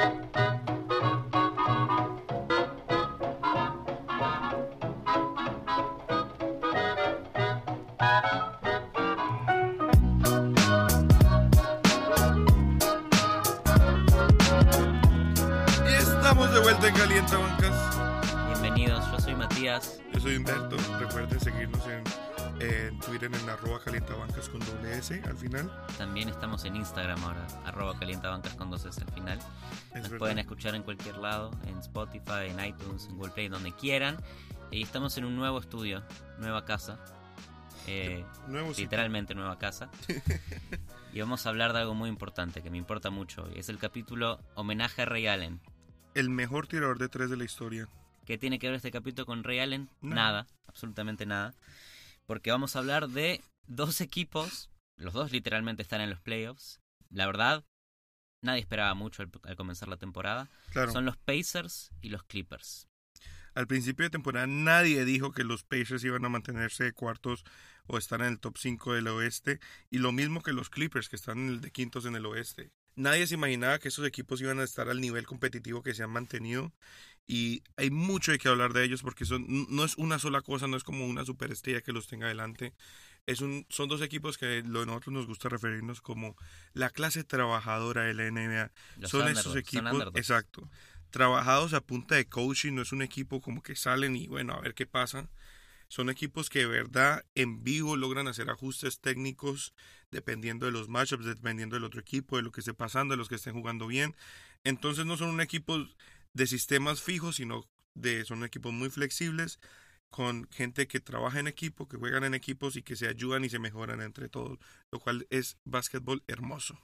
Y S al final. También estamos en Instagram ahora, arroba calientabancas con dos S al final. Es Nos verdad. pueden escuchar en cualquier lado, en Spotify, en iTunes, en Google Play, donde quieran. Y estamos en un nuevo estudio, nueva casa. Eh, Nuevo literalmente nueva casa. y vamos a hablar de algo muy importante, que me importa mucho. Y es el capítulo Homenaje a Ray Allen. El mejor tirador de tres de la historia. ¿Qué tiene que ver este capítulo con Ray Allen? Nada, absolutamente nada. Porque vamos a hablar de dos equipos, los dos literalmente están en los playoffs. La verdad, nadie esperaba mucho al, al comenzar la temporada. Claro. Son los Pacers y los Clippers. Al principio de temporada nadie dijo que los Pacers iban a mantenerse de cuartos o estar en el top 5 del oeste. Y lo mismo que los Clippers, que están en el de quintos en el oeste. Nadie se imaginaba que esos equipos iban a estar al nivel competitivo que se han mantenido. Y hay mucho de que hablar de ellos porque son, no es una sola cosa, no es como una superestrella que los tenga adelante. Es un, son dos equipos que lo, nosotros nos gusta referirnos como la clase trabajadora de la NBA. Los son esos son equipos, underdogs. exacto, trabajados a punta de coaching, no es un equipo como que salen y bueno, a ver qué pasa. Son equipos que de verdad en vivo logran hacer ajustes técnicos dependiendo de los matchups, dependiendo del otro equipo, de lo que esté pasando, de los que estén jugando bien. Entonces no son un equipo de sistemas fijos, sino de son equipos muy flexibles con gente que trabaja en equipo, que juegan en equipos y que se ayudan y se mejoran entre todos, lo cual es básquetbol hermoso.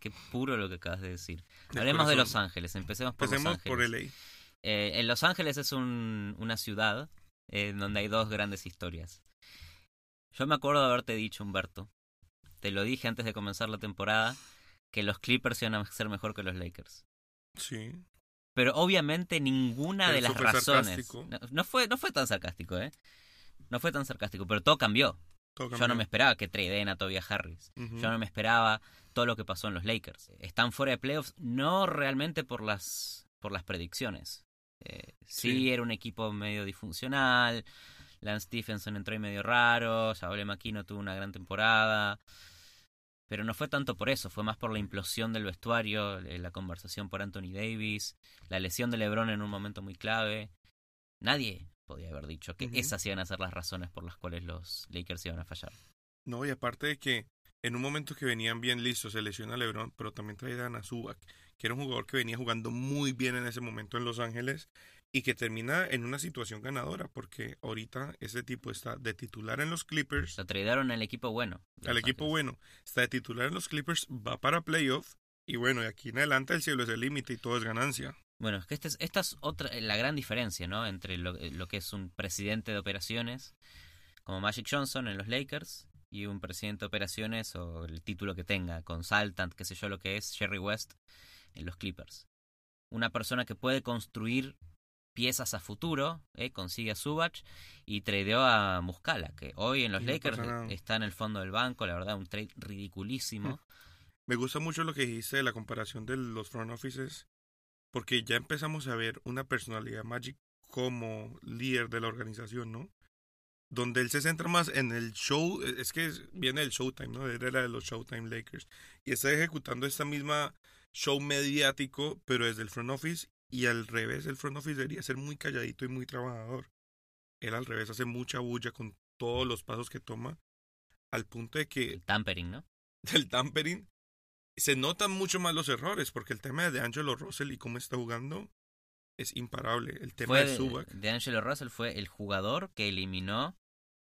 Qué puro lo que acabas de decir. De Hablemos de. Los Ángeles, empecemos por Empecemos Los por Ángeles. LA. Eh, en Los Ángeles es un- una ciudad eh, donde hay dos grandes historias. Yo me acuerdo de haberte dicho, Humberto, te lo dije antes de comenzar la temporada, que los Clippers iban a ser mejor que los Lakers. Sí. Pero obviamente ninguna Pero de las razones. No, no fue, no fue tan sarcástico, ¿eh? No fue tan sarcástico, pero todo cambió. todo Yo no me esperaba que tradeen a Tobias Harris. Yo no me esperaba todo lo que pasó en los Lakers. Están fuera de playoffs, no realmente por las, por las predicciones. Eh, sí, Sí. era un equipo medio disfuncional. Lance Stephenson entró ahí medio raro. Saúl Maquino tuvo una gran temporada. Pero no fue tanto por eso, fue más por la implosión del vestuario, eh, la conversación por Anthony Davis, la lesión de LeBron en un momento muy clave. Nadie podía haber dicho que esas iban a ser las razones por las cuales los Lakers iban a fallar. No, y aparte de que en un momento que venían bien listos, se lesiona LeBron, pero también traían a Zubac, que era un jugador que venía jugando muy bien en ese momento en Los Ángeles y que termina en una situación ganadora, porque ahorita ese tipo está de titular en los Clippers, Lo tradearon al equipo bueno. al equipo Ángeles. bueno, está de titular en los Clippers, va para playoff y bueno, de aquí en adelante el cielo es el límite y todo es ganancia. Bueno, es que esta es, esta es otra, la gran diferencia, ¿no? Entre lo, lo que es un presidente de operaciones, como Magic Johnson en los Lakers, y un presidente de operaciones, o el título que tenga, consultant, qué sé yo lo que es, Jerry West, en los Clippers. Una persona que puede construir piezas a futuro, ¿eh? consigue a Zubac y tradeó a Muscala, que hoy en los no Lakers está en el fondo del banco, la verdad, un trade ridiculísimo. Me gusta mucho lo que dijiste de la comparación de los front offices, porque ya empezamos a ver una personalidad Magic como líder de la organización, ¿no? Donde él se centra más en el show, es que viene el Showtime, ¿no? Era de los Showtime Lakers. Y está ejecutando esta misma show mediático, pero desde el front office, y al revés, el front office debería ser muy calladito y muy trabajador. Él al revés hace mucha bulla con todos los pasos que toma, al punto de que El tampering, ¿no? del tampering, se notan mucho más los errores, porque el tema de Angelo Russell y cómo está jugando es imparable. El tema Fue de Zubac. de Angelo Russell fue el jugador que eliminó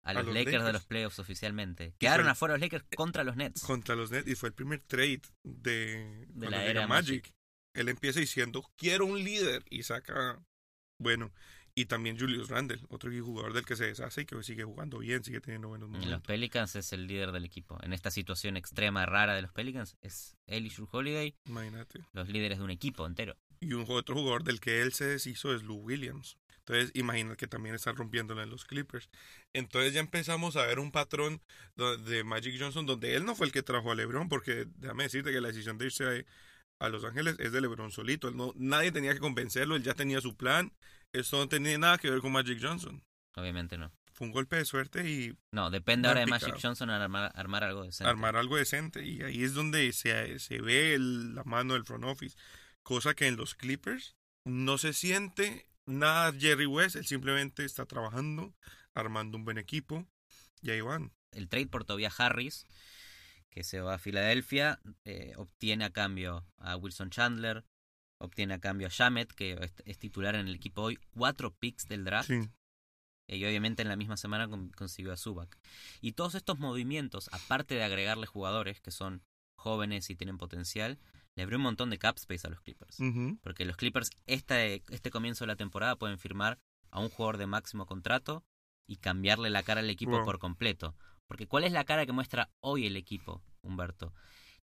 a A los, Lakers, de los playoffs oficialmente. Quedaron fue- afuera los Lakers contra los Nets. contra los Nets y fue el primer trade de, cuando la era Magic. Magic. Él empieza diciendo, quiero un líder y saca, bueno, y también Julius Randle, otro jugador del que se deshace y que sigue jugando bien, sigue teniendo buenos En los momentos. Pelicans es el líder del equipo. En esta situación extrema, rara de los Pelicans, es él y Drew Holiday, Imagínate. los líderes de un equipo entero. Y un otro jugador del que él se deshizo es Lou Williams. Entonces, imagina que también están rompiéndolo en los Clippers. Entonces ya empezamos a ver un patrón de Magic Johnson donde él no fue el que trajo a LeBron, porque déjame decirte que la decisión de irse a Los Ángeles es de LeBron solito. Él no, nadie tenía que convencerlo, él ya tenía su plan. Esto no tenía nada que ver con Magic Johnson. Obviamente no. Fue un golpe de suerte y No, depende ahora de. Magic Johnson armar, armar algo decente. armar algo decente. Y ahí es donde se, se ve el- la mano del front office. Cosa que en los Clippers no se siente nada Jerry West. Él simplemente está trabajando, armando un buen equipo. Y ahí van. el trade por Tobias Harris, que se va a Filadelfia, eh, obtiene a cambio a Wilson Chandler, obtiene a cambio a Shamet, que es, es titular en el equipo hoy, cuatro picks del draft, Sí. eh, y obviamente en la misma semana con- consiguió a Zubac. Y todos estos movimientos, aparte de agregarle jugadores que son jóvenes y tienen potencial, le abrió un montón de cap space a los Clippers. Porque los Clippers este, este comienzo de la temporada pueden firmar a un jugador de máximo contrato y cambiarle la cara al equipo Wow. por completo. Porque ¿cuál es la cara que muestra hoy el equipo, Humberto?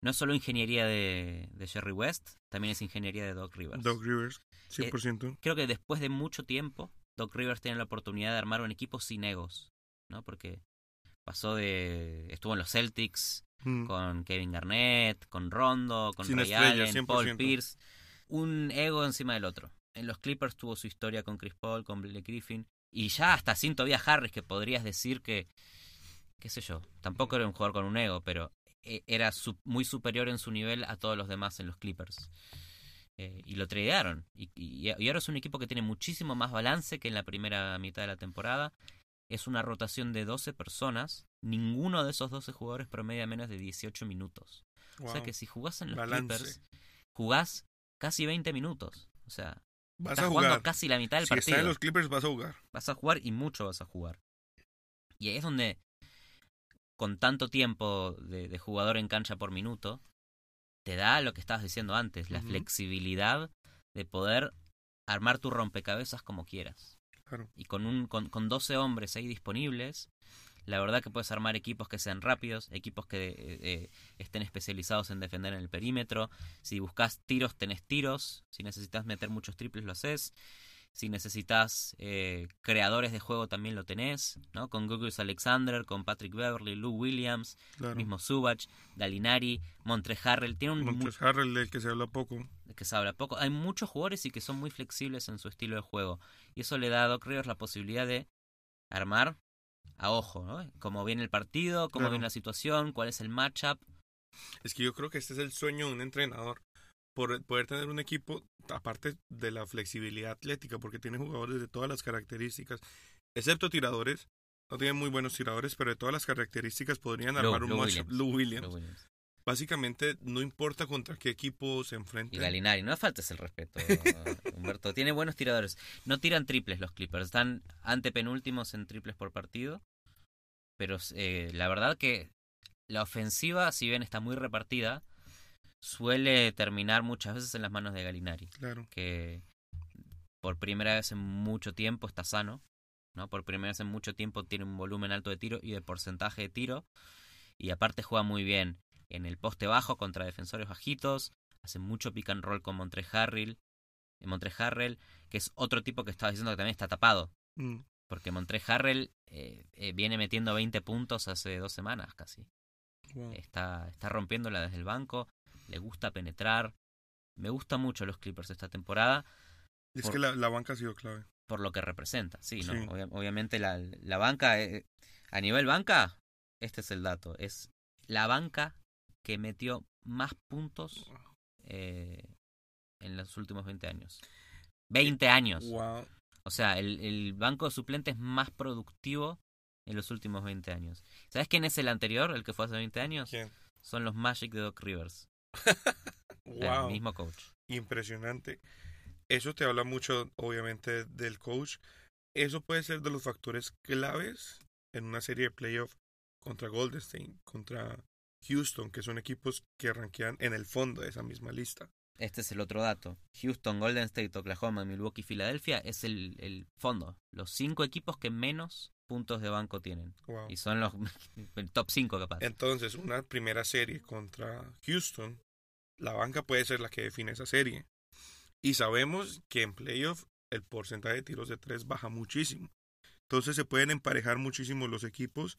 No es solo ingeniería de, de Jerry West, también es ingeniería de Doc Rivers. Doc Rivers, Eh, 100%. Creo que después de mucho tiempo, Doc Rivers tiene la oportunidad de armar un equipo sin egos, ¿no? Porque pasó de... estuvo en los Celtics, Mm. con Kevin Garnett, con Rondo, con Sin Ray estrellas, Allen, Paul 100%. Pierce. Un ego encima del otro. En los Clippers tuvo su historia con Chris Paul, con Blake Griffin. Y ya hasta sin Tobias Harris, que podrías decir que, qué sé yo, tampoco era un jugador con un ego, pero eh, era su- muy superior en su nivel a todos los demás en los Clippers. Eh, y lo tradearon. Y, y- y ahora es un equipo que tiene muchísimo más balance que en la primera mitad de la temporada. Es una rotación de 12 personas. Ninguno de esos 12 jugadores promedia menos de 18 minutos. O sea que si jugás en los Balance. Clippers, jugás casi 20 minutos. O sea, Vas estás a jugando casi la mitad del Si partido. está en los Clippers, vas a jugar. Vas a jugar y mucho vas a jugar. Y ahí es donde, con tanto tiempo de, de jugador en cancha por minuto, te da lo que estabas diciendo antes, la flexibilidad de poder armar tu rompecabezas como quieras. Claro. Y con, un, con, con 12 hombres ahí disponibles, la verdad que puedes armar equipos que sean rápidos, equipos que eh, eh, estén especializados en defender en el perímetro. Si buscas tiros, tenés tiros. Si necesitas meter muchos triples, lo haces. Si necesitas eh, creadores de juego, también lo tenés. ¿no? Con Gugus Alexander, con Patrick Beverly, Lou Williams, Claro. mismo Subach, Dalinari, Montre Harrell. Tiene un, Harrell, del que se habla poco. de que se habla poco. Hay muchos jugadores y que son muy flexibles en su estilo de juego. Y eso le da a Doc Rivers la posibilidad de armar a ojo, ¿no? Cómo viene el partido, cómo Claro. viene la situación, cuál es el matchup. Es que yo creo que este es el sueño de un entrenador. Por poder tener un equipo, aparte de la flexibilidad atlética, porque tiene jugadores de todas las características, excepto tiradores. No tienen muy buenos tiradores, pero de todas las características podrían Lou- armar un Lou matchup. Williams. Lou Williams. Lou Williams. Básicamente, no importa contra qué equipo se Y enfrente. Galinari, no faltes el respeto, Humberto. Tiene buenos tiradores. No tiran triples los Clippers, están antepenúltimos en triples por partido. Pero eh, la verdad que la ofensiva, si bien está muy repartida, suele terminar muchas veces en las manos de Galinari. Claro. que por primera vez en mucho tiempo está sano, ¿no? Por primera vez en mucho tiempo tiene un volumen alto de tiro y de porcentaje de tiro y aparte juega muy bien en el poste bajo contra defensores bajitos, hace mucho pick and roll con Montre Harrell, Montre Harrell, que es otro tipo que estaba diciendo que también está tapado, Mm, porque Montre Harrell eh, eh, viene metiendo 20 puntos hace dos semanas casi. wow. Está, está rompiéndola desde el banco, le gusta penetrar. Me gusta mucho los Clippers esta temporada Es por- que la, la banca ha sido clave. por lo que representa, sí, ¿no? Sí. Obvia- obviamente la, la banca, eh, a nivel banca, este es el dato, es la banca que metió más puntos eh, en los últimos 20 años. 20 años. Wow. O sea, el, el banco de suplentes más productivo en los últimos 20 años. ¿Sabes quién es el anterior, el que fue hace 20 años? ¿Quién? Son los Magic de Doc Rivers. Wow. El mismo coach. Impresionante. Eso te habla mucho, obviamente, del coach. Eso puede ser de los factores claves en una serie de playoff contra Golden State, contra Houston, que son equipos que rankean en el fondo de esa misma lista. Este es el otro dato. Houston, Golden State, Oklahoma, Milwaukee, Filadelfia es el, el fondo. Los cinco equipos que menos puntos de banco tienen. Wow. Y son los el top 5 capaz. Entonces, una primera serie contra Houston, la banca puede ser la que define esa serie. Y sabemos que en playoff el porcentaje de tiros de tres baja muchísimo. Entonces se pueden emparejar muchísimo los equipos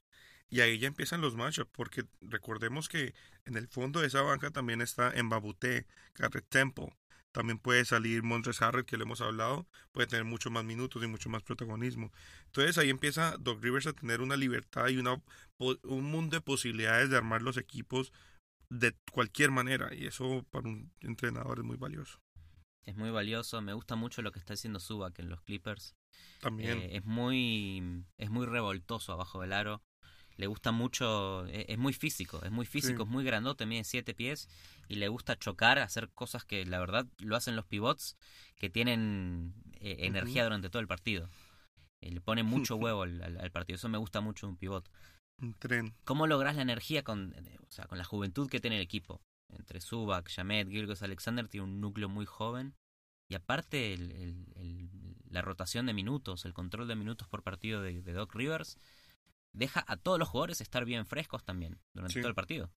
Y ahí ya empiezan los matchups, porque recordemos que en el fondo de esa banca también está Mbabute, Garrett Temple. También puede salir Montres Harrell, que le hemos hablado, puede tener mucho más minutos y mucho más protagonismo. Entonces ahí empieza Doc Rivers a tener una libertad y una, un mundo de posibilidades de armar los equipos de cualquier manera. Y eso para un entrenador es muy valioso. Es muy valioso. Me gusta mucho lo que está haciendo Subak en los Clippers. También. Eh, es muy es muy revoltoso abajo del aro. Le gusta mucho, e, es, muy físico, es muy físico, es muy grandote, mide siete pies y le gusta chocar, hacer cosas que la verdad lo hacen los pivots que tienen eh, energía durante todo el partido. Eh, le pone mucho huevo al, partido, eso me gusta mucho un pivot. Un tren. ¿Cómo logras la energía con, o sea, con la juventud que tiene el equipo? Entre Subak, Jamet, Gilgos, Alexander tiene un núcleo muy joven y aparte la rotación de minutos, el control de minutos por partido de, Doc Rivers, deja a todos los jugadores estar bien frescos también durante todo el partido.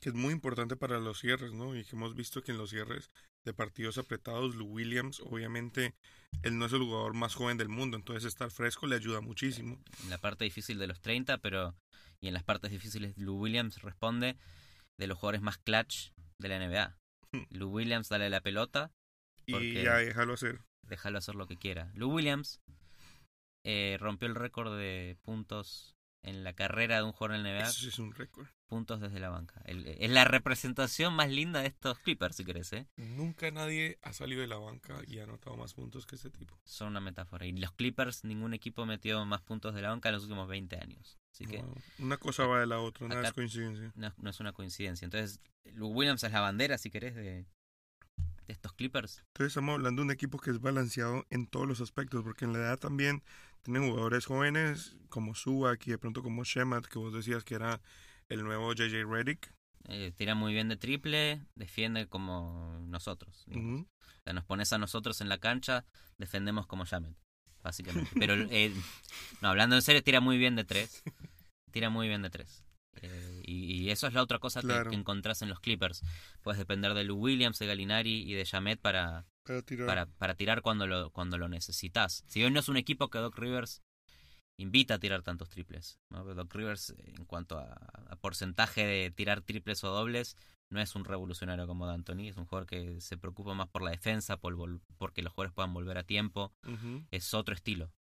Que es muy importante para los cierres, ¿no? Y que hemos visto que en los cierres de partidos apretados, Lou Williams, obviamente, él no es el jugador más joven del mundo, entonces estar fresco le ayuda muchísimo. En la parte difícil de los 30, pero. Y en las partes difíciles, Lou Williams responde de los jugadores más clutch de la NBA. Lou Williams dale la pelota, y ya déjalo hacer. Déjalo hacer lo que quiera. Lou Williams eh, rompió el récord de puntos en la carrera de un jugador en el NBA. Eso es un récord. Puntos desde la banca. es la representación más linda de estos Clippers, si querés. ¿eh? Nunca nadie ha salido de la banca y ha anotado más puntos que ese tipo. Son una metáfora. Y los Clippers, ningún equipo metió más puntos de la banca en los últimos 20 años. Así que, una cosa va de la otra, no es coincidencia. No, no, es una coincidencia. Entonces, Williams es la bandera, si querés, de, de estos Clippers. Entonces estamos hablando de un equipo que es balanceado en todos los aspectos, porque en la edad también tienen jugadores jóvenes como Subak y de pronto como Shemat, que vos decías que era el nuevo JJ Redick. Eh, tira muy bien de triple, defiende como nosotros. nos pones a nosotros en la cancha, defendemos como Shemet, básicamente. Pero eh, no, hablando en serio, tira muy bien de tres. Tira muy bien de tres. Eh, y, eso es la otra cosa que, encontrás en los Clippers. Puedes depender de Lou Williams, de Galinari y de Jamet para, para tirar, cuando, lo, cuando lo necesitas. Si hoy no es un equipo que Doc Rivers invita a tirar tantos triples. Doc Rivers, en cuanto a, porcentaje de tirar triples o dobles, no es un revolucionario como D'Antoni, es un jugador que se preocupa más por la defensa, por porque los jugadores puedan volver a tiempo. Es otro estilo.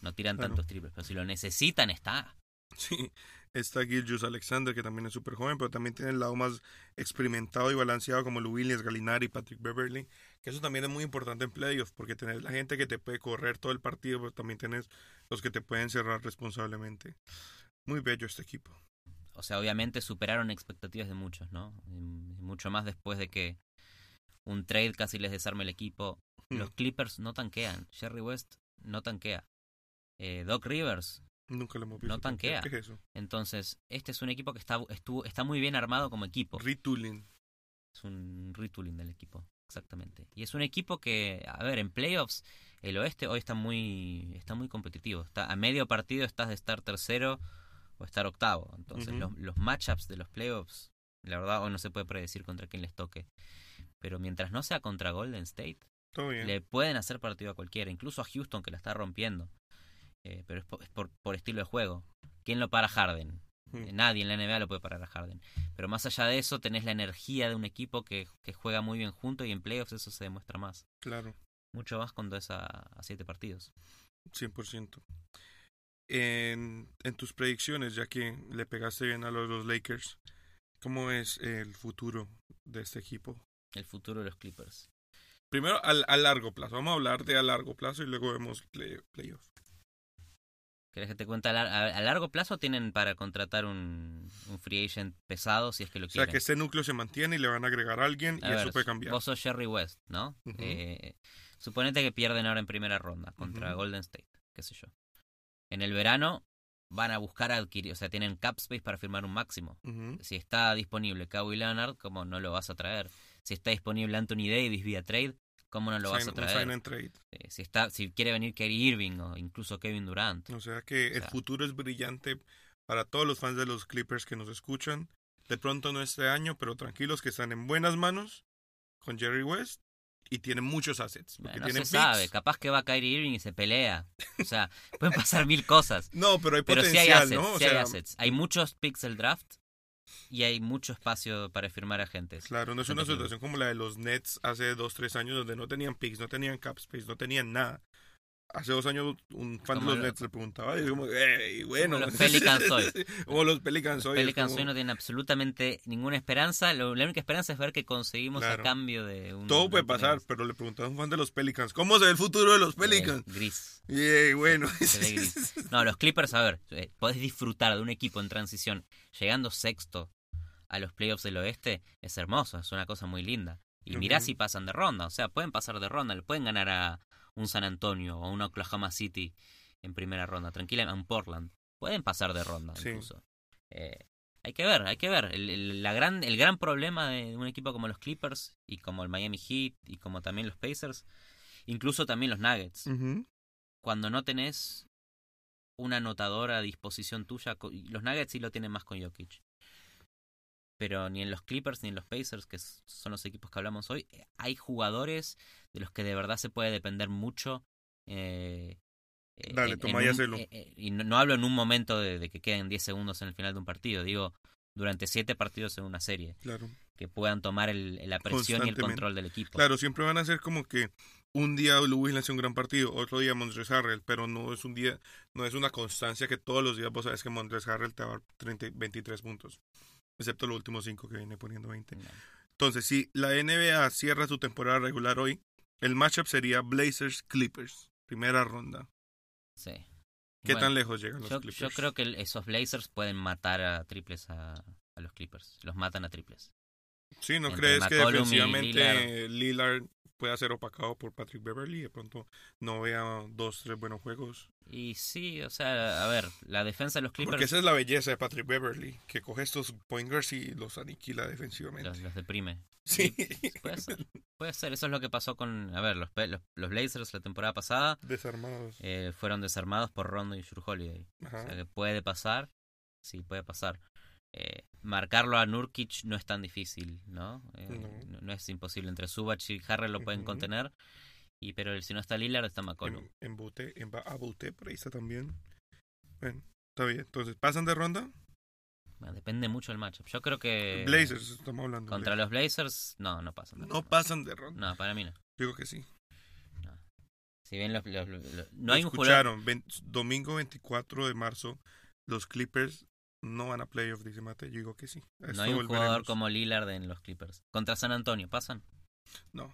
No tiran tantos triples, pero si lo necesitan, está. Sí, está Gilgius Alexander, que también es súper joven, pero también tiene el lado más experimentado y balanceado como Lou Williams, Galinari, Patrick Beverly, que eso también es muy importante en playoffs, porque tenés la gente que te puede correr todo el partido, pero también tienes los que te pueden cerrar responsablemente. Muy bello este equipo. O sea, obviamente superaron expectativas de muchos, ¿no? mucho más después de que un trade casi les desarme el equipo. Hmm. Los Clippers no tanquean. Jerry West no tanquea. Eh, Doc Rivers Nunca lo hemos visto. No tanquea. Entonces, este es un equipo que está, estuvo, está muy bien armado como equipo. Retooling. Es un retooling del equipo, exactamente. Y es un equipo que, a ver, en playoffs, el oeste hoy está muy, está muy competitivo. Está, a medio partido estás de estar tercero o estar octavo. Entonces, los, los matchups de los playoffs, la verdad, hoy no se puede predecir contra quién les toque. Pero mientras no sea contra Golden State, le pueden hacer partido a cualquiera, incluso a Houston que la está rompiendo. Eh, pero es, por, por, estilo de juego. ¿Quién lo para Harden? Hmm. Eh, nadie en la NBA lo puede parar a Harden. Pero más allá de eso, tenés la energía de un equipo que, que juega muy bien junto y en playoffs eso se demuestra más. Claro. Mucho más cuando es a, a siete partidos. 100%. En, en tus predicciones, ya que le pegaste bien a los, los Lakers, ¿cómo es el futuro de este equipo? El futuro de los Clippers. Primero, a largo plazo. Vamos a hablar de a largo plazo y luego vemos play, playoff. ¿Querés que te cuente a, largo plazo tienen para contratar un, free agent pesado si es que lo quieren? O sea, que este núcleo se mantiene y le van a agregar a alguien y eso puede cambiar. Vos sos Jerry West, ¿no? eh, suponete que pierden ahora en primera ronda contra Golden State, qué sé yo. En el verano van a buscar adquirir, o sea, tienen cap space para firmar un máximo. Si está disponible Kawhi Leonard, ¿cómo no lo vas a traer? Si está disponible Anthony Davis vía trade, ¿Cómo no lo vas a traer? trade. Eh, si, está, si quiere venir Kerry Irving o incluso Kevin Durant. O sea que el futuro es brillante para todos los fans de los Clippers que nos escuchan. De pronto no este año, pero tranquilos que están en buenas manos con Jerry West y tienen muchos assets. Porque no tienen se sabe, picks. capaz que va Kyrie Irving y se pelea. O sea, pueden pasar mil cosas. No, pero hay Pero sí potencial, hay assets, ¿no? O sí hay sea, assets. Hay muchos picks del draft y hay mucho espacio para firmar agentes. Claro, no es una situación como la de los Nets hace dos, tres años donde no tenían picks, no tenían cap space, no tenían nada. Hace dos años un fan Como de los lo- Nets le preguntaba y como, "Ey, bueno. los Pelicans hoy. como los Pelicans hoy. es Pelicans como- hoy no tienen absolutamente ninguna esperanza. Lo- la única esperanza es ver qué conseguimos Claro. a cambio de un. Todo puede pasar, Pelicans. pero le preguntaba a un fan de los Pelicans, ¿cómo se ve el futuro de los Pelicans? Eh, gris. Y bueno, se ve gris. No, los Clippers, a ver, eh, podés disfrutar de un equipo en transición llegando sexto a los playoffs del oeste, es hermoso, es una cosa muy linda. Y mirá si pasan de ronda, o sea, pueden pasar de ronda, le pueden ganar a un San Antonio o un Oklahoma City en primera ronda, tranquila, un Portland. Pueden pasar de ronda Sí. incluso. Eh, hay que ver, hay que ver. El, el- la gran, el gran problema de un equipo como los Clippers y como el Miami Heat y como también los Pacers, incluso también los Nuggets, cuando no tenés un anotador a disposición tuya, los Nuggets sí lo tienen más con Jokic. Pero ni en los Clippers ni en los Pacers, que son los equipos que hablamos hoy, eh, hay jugadores de los que de verdad se puede depender mucho. eh, eh, Dale, en- toma en y un- hacelo. eh, y no, no hablo en un momento de, de que queden 10 segundos en el final de un partido, digo durante 7 partidos en una serie, Claro. que puedan tomar el, la presión y el control del equipo. Claro, siempre van a ser como que un día Lewis hace un gran partido, otro día Montres Harrell, pero no es un día, no es una constancia que todos los días vos sabes que Montres Harrell te va a dar 30, 23 puntos, excepto los últimos 5 que viene poniendo 20. No. Entonces, si la NBA cierra su temporada regular hoy, el matchup sería Blazers Clippers, primera ronda. Sí. ¿Qué Bueno. tan lejos llegan los Yo, Clippers? yo creo que esos Blazers pueden matar a triples a, a los Clippers. Los matan a triples. Sí, ¿no entre crees que McCollum defensivamente Lillard. Pueda ser opacado por Patrick Beverly? De pronto no vea dos, tres buenos juegos. Y sí, o sea, a ver, la defensa de los Porque Clippers esa es la belleza de Patrick Beverly, que coge estos pointers y los aniquila defensivamente. los, los deprime. Sí, Puede ser, puede ser. Eso es lo que pasó con, a ver, los, los, los Blazers la temporada pasada desarmados. eh, fueron desarmados por Rondo y Drew Holiday. O Ajá. sea que puede pasar, sí, puede pasar. Eh, marcarlo a Nurkic no es tan difícil, ¿no? Eh, No. no. no es imposible. Entre Subach y Harrell lo pueden contener. Y pero si no está Lillard, está McCollum. En, en Bute, en a Bute, por ahí está también. Bueno, está bien. Entonces, ¿pasan de ronda? Bueno, depende mucho del matchup. Yo creo que Blazers, estamos hablando. contra Blazers. los Blazers, no, no pasan. de No ronda. pasan de ronda. No, para mí no. Digo que sí. Si bien los, los- los- los- no hay un jugador Escucharon, ven- domingo 24 de marzo, los Clippers no van a playoff, dice Mate. Yo digo que sí. No hay un volveremos. jugador como Lillard en los Clippers. Contra San Antonio, ¿pasan? No.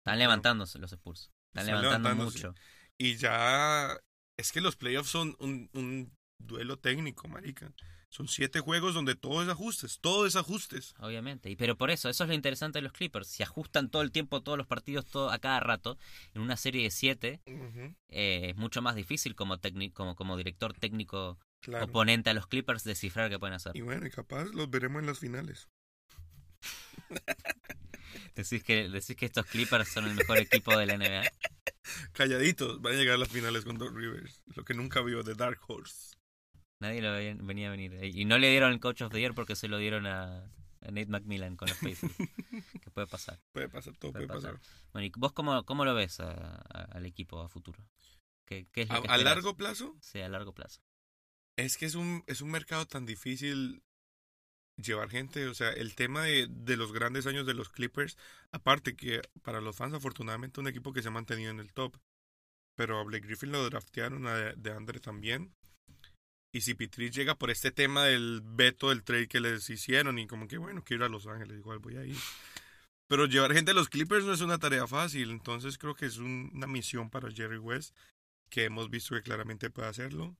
Están No. levantándose los Spurs. Están, Están levantando mucho. Y ya. Es que los playoffs son un, un duelo técnico, marica. Son siete juegos donde todo es ajustes. Todo es ajustes. Obviamente, y pero por eso, eso es lo interesante de los Clippers. Si ajustan todo el tiempo, todos los partidos, todo a cada rato, en una serie de siete, eh, es mucho más difícil como, técnico, como, como director técnico Claro. oponente a los Clippers descifrar qué pueden hacer. Y bueno, y capaz los veremos en las finales. Decís que, decís que estos Clippers son el mejor equipo de la NBA. Calladitos, van a llegar a las finales con Doc Rivers. Lo que nunca vio de Dark Horse. Nadie lo venía a venir. Y no le dieron el Coach of the Year porque se lo dieron a, a Nate McMillan con los Pacers. que puede pasar. Puede pasar, todo Puede puede, pasar. Bueno, ¿y vos cómo, cómo lo ves a- a- al equipo a futuro? ¿Qué, qué es lo A, que a largo plazo, Sí, a largo plazo. Es que es un, es un mercado tan difícil llevar gente. O sea, el tema de, de los grandes años de los Clippers, aparte que para los fans, afortunadamente, un equipo que se ha mantenido en el top. Pero a Blake Griffin lo draftearon, a de, Andre también. Y si Pitri llega por este tema del veto del trade que les hicieron, y como que bueno, quiero ir a Los Ángeles, igual voy a ir. Pero llevar gente a los Clippers no es una tarea fácil, entonces creo que es un- una misión para Jerry West, que hemos visto que claramente puede hacerlo.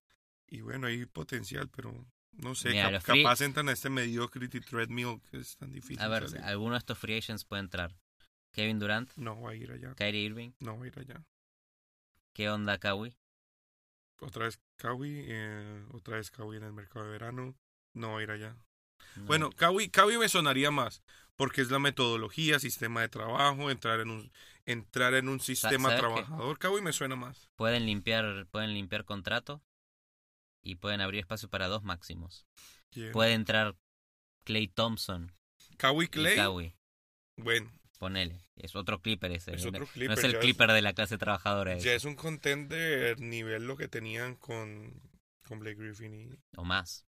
Y bueno, hay potencial, pero no sé, Mira, cap- los free- capaz entran a este mediocrity treadmill que es tan difícil. A ver, salir. alguno de estos free agents puede entrar. Kevin Durant, No va a ir allá, Kyrie Irving, no va a ir allá. ¿qué onda Kawhi? Otra vez Kawhi, eh, otra vez Kawhi en el mercado de verano, no va a ir allá. No. Bueno, Kawhi, Kawhi me sonaría más, porque es la metodología, sistema de trabajo, entrar en un, entrar en un sistema trabajador. Kawhi me suena más. pueden limpiar, pueden limpiar contrato y pueden abrir espacio para dos máximos. ¿Quién? Puede entrar Clay Thompson Kawhi y Clay. Kawhi. Bueno, Ponele. Es otro Clipper ese. Es no- otro no Clipper, es el ya es- Clipper de la clase trabajadora. ese. Ya es un contender nivel lo que tenían con, con Blake Griffin y... O más.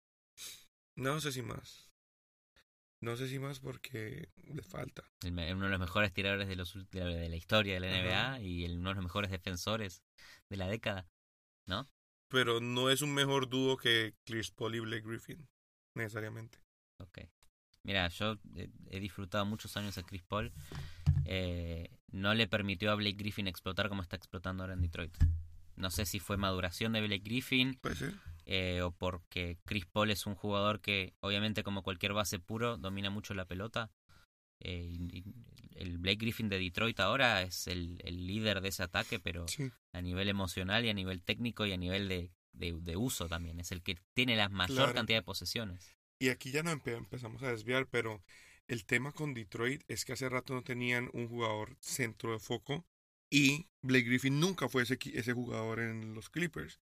No sé si más. No sé si más porque le falta. El uno de los mejores tiradores de, los, de, la- de la historia de la NBA Ajá. y el- uno de los mejores defensores de la década. Pero no es un mejor dúo que Chris Paul y Blake Griffin, necesariamente. Ok. Mira, yo he disfrutado muchos años a Chris Paul. Eh, no le permitió a Blake Griffin explotar como está explotando ahora en Detroit. No sé si fue maduración de Blake Griffin eh, o porque Chris Paul es un jugador que, obviamente, como cualquier base puro, domina mucho la pelota. Eh, y el Blake Griffin de Detroit ahora es el, el líder de ese ataque, pero Sí. a nivel emocional y a nivel técnico y a nivel de, de, de uso también. Es el que tiene la mayor Claro. cantidad de posesiones. Y aquí ya no empe- empezamos a desviar, pero el tema con Detroit es que hace rato no tenían un jugador centro de foco y Blake Griffin nunca fue ese, ese jugador en los Clippers.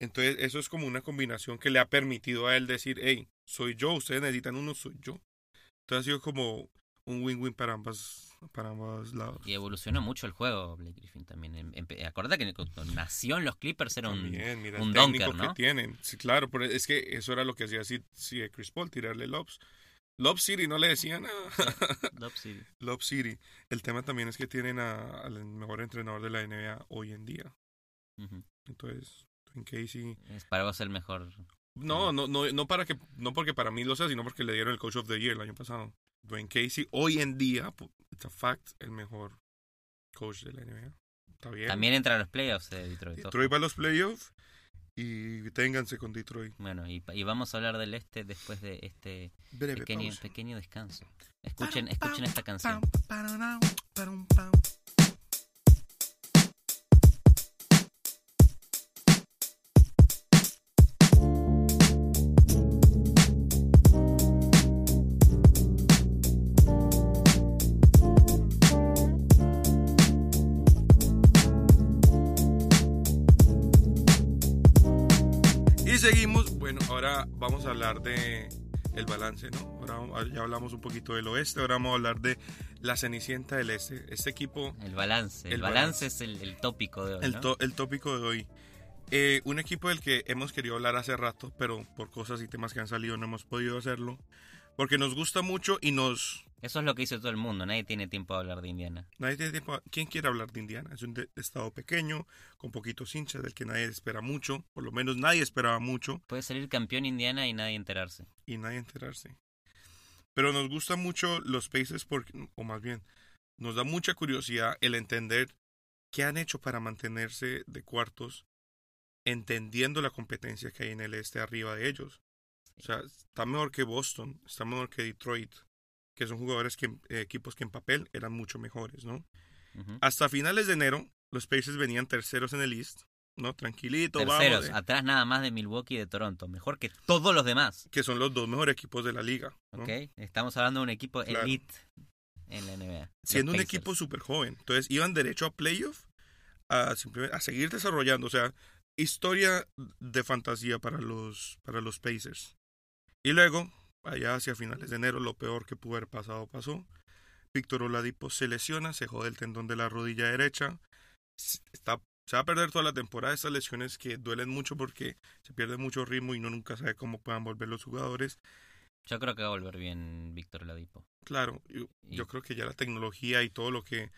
Entonces eso es como una combinación que le ha permitido a él decir, hey, soy yo, ustedes necesitan uno, soy yo. Entonces ha sido como un win-win para ambas para ambos lados. Y evolucionó mucho el juego, Blake Griffin también. Em- empe- Acuérdate que cuando nació en los Clippers era un. También, mira un dunker, ¿no? que tienen. Sí, claro, pero es que eso era lo que hacía así, sí, Chris Paul, tirarle lobs. Lob City no le decían nada. Lob City. Lob City. El tema también es que tienen a- al mejor entrenador de la NBA hoy en día. Entonces, en Casey. Es para vos el mejor. No, no, no, no para que, no porque para mí lo sea, sino porque le dieron el Coach of the Year el año pasado. Dwayne Casey, hoy en día, it's a fact, el mejor coach de la NBA. Está bien. También entra a los playoffs de Detroit. ojo. Detroit va a los playoffs y ténganse con Detroit. Bueno, y, y vamos a hablar del este después de este Breve pequeño, pausa. pequeño descanso. Escuchen, escuchen esta canción. Seguimos, bueno, ahora vamos a hablar de el balance, ¿no? Ahora ya hablamos un poquito del oeste, ahora vamos a hablar de la Cenicienta del Este. Este equipo, El balance. El, El balance, balance. es el, el tópico de hoy. el, ¿no? to- el tópico de hoy. Eh, un equipo del que hemos querido hablar hace rato, pero por cosas y temas que han salido no hemos podido hacerlo. Porque nos gusta mucho y nos... Eso es lo que hizo todo el mundo. Nadie tiene tiempo de hablar de Indiana. Nadie tiene tiempo... ¿Quién quiere hablar de Indiana? Es un estado pequeño, con poquitos hinchas, del que nadie espera mucho. Por lo menos nadie esperaba mucho. Puede salir campeón Indiana y nadie enterarse. y nadie enterarse. Pero nos gustan mucho los Pacers porque, o más bien, nos da mucha curiosidad el entender qué han hecho para mantenerse de cuartos, entendiendo la competencia que hay en el este arriba de ellos. O sea, está mejor que Boston, está mejor que Detroit, que son jugadores que eh, equipos que en papel eran mucho mejores, ¿no? Hasta finales de enero, los Pacers venían terceros en el East, ¿no? Tranquilito, Terceros, vamos. de- atrás nada más de Milwaukee y de Toronto. Mejor que todos los demás. que son los dos mejores equipos de la liga. ¿no? ¿Ok? Estamos hablando de un equipo Claro. elite en la NBA. siendo un equipo súper joven. Entonces iban derecho a playoff a a seguir desarrollando. O sea, historia de fantasía para los, para los Pacers. Y luego, allá hacia finales de enero, lo peor que pudo haber pasado pasó. Víctor Oladipo se lesiona, se jode el tendón de la rodilla derecha. Está, se va a perder toda la temporada. Estas lesiones que duelen mucho porque se pierde mucho ritmo y uno nunca sabe cómo puedan volver los jugadores. Yo creo que va a volver bien Víctor Ladipo. Claro, yo, Y- yo creo que ya la tecnología y todo lo que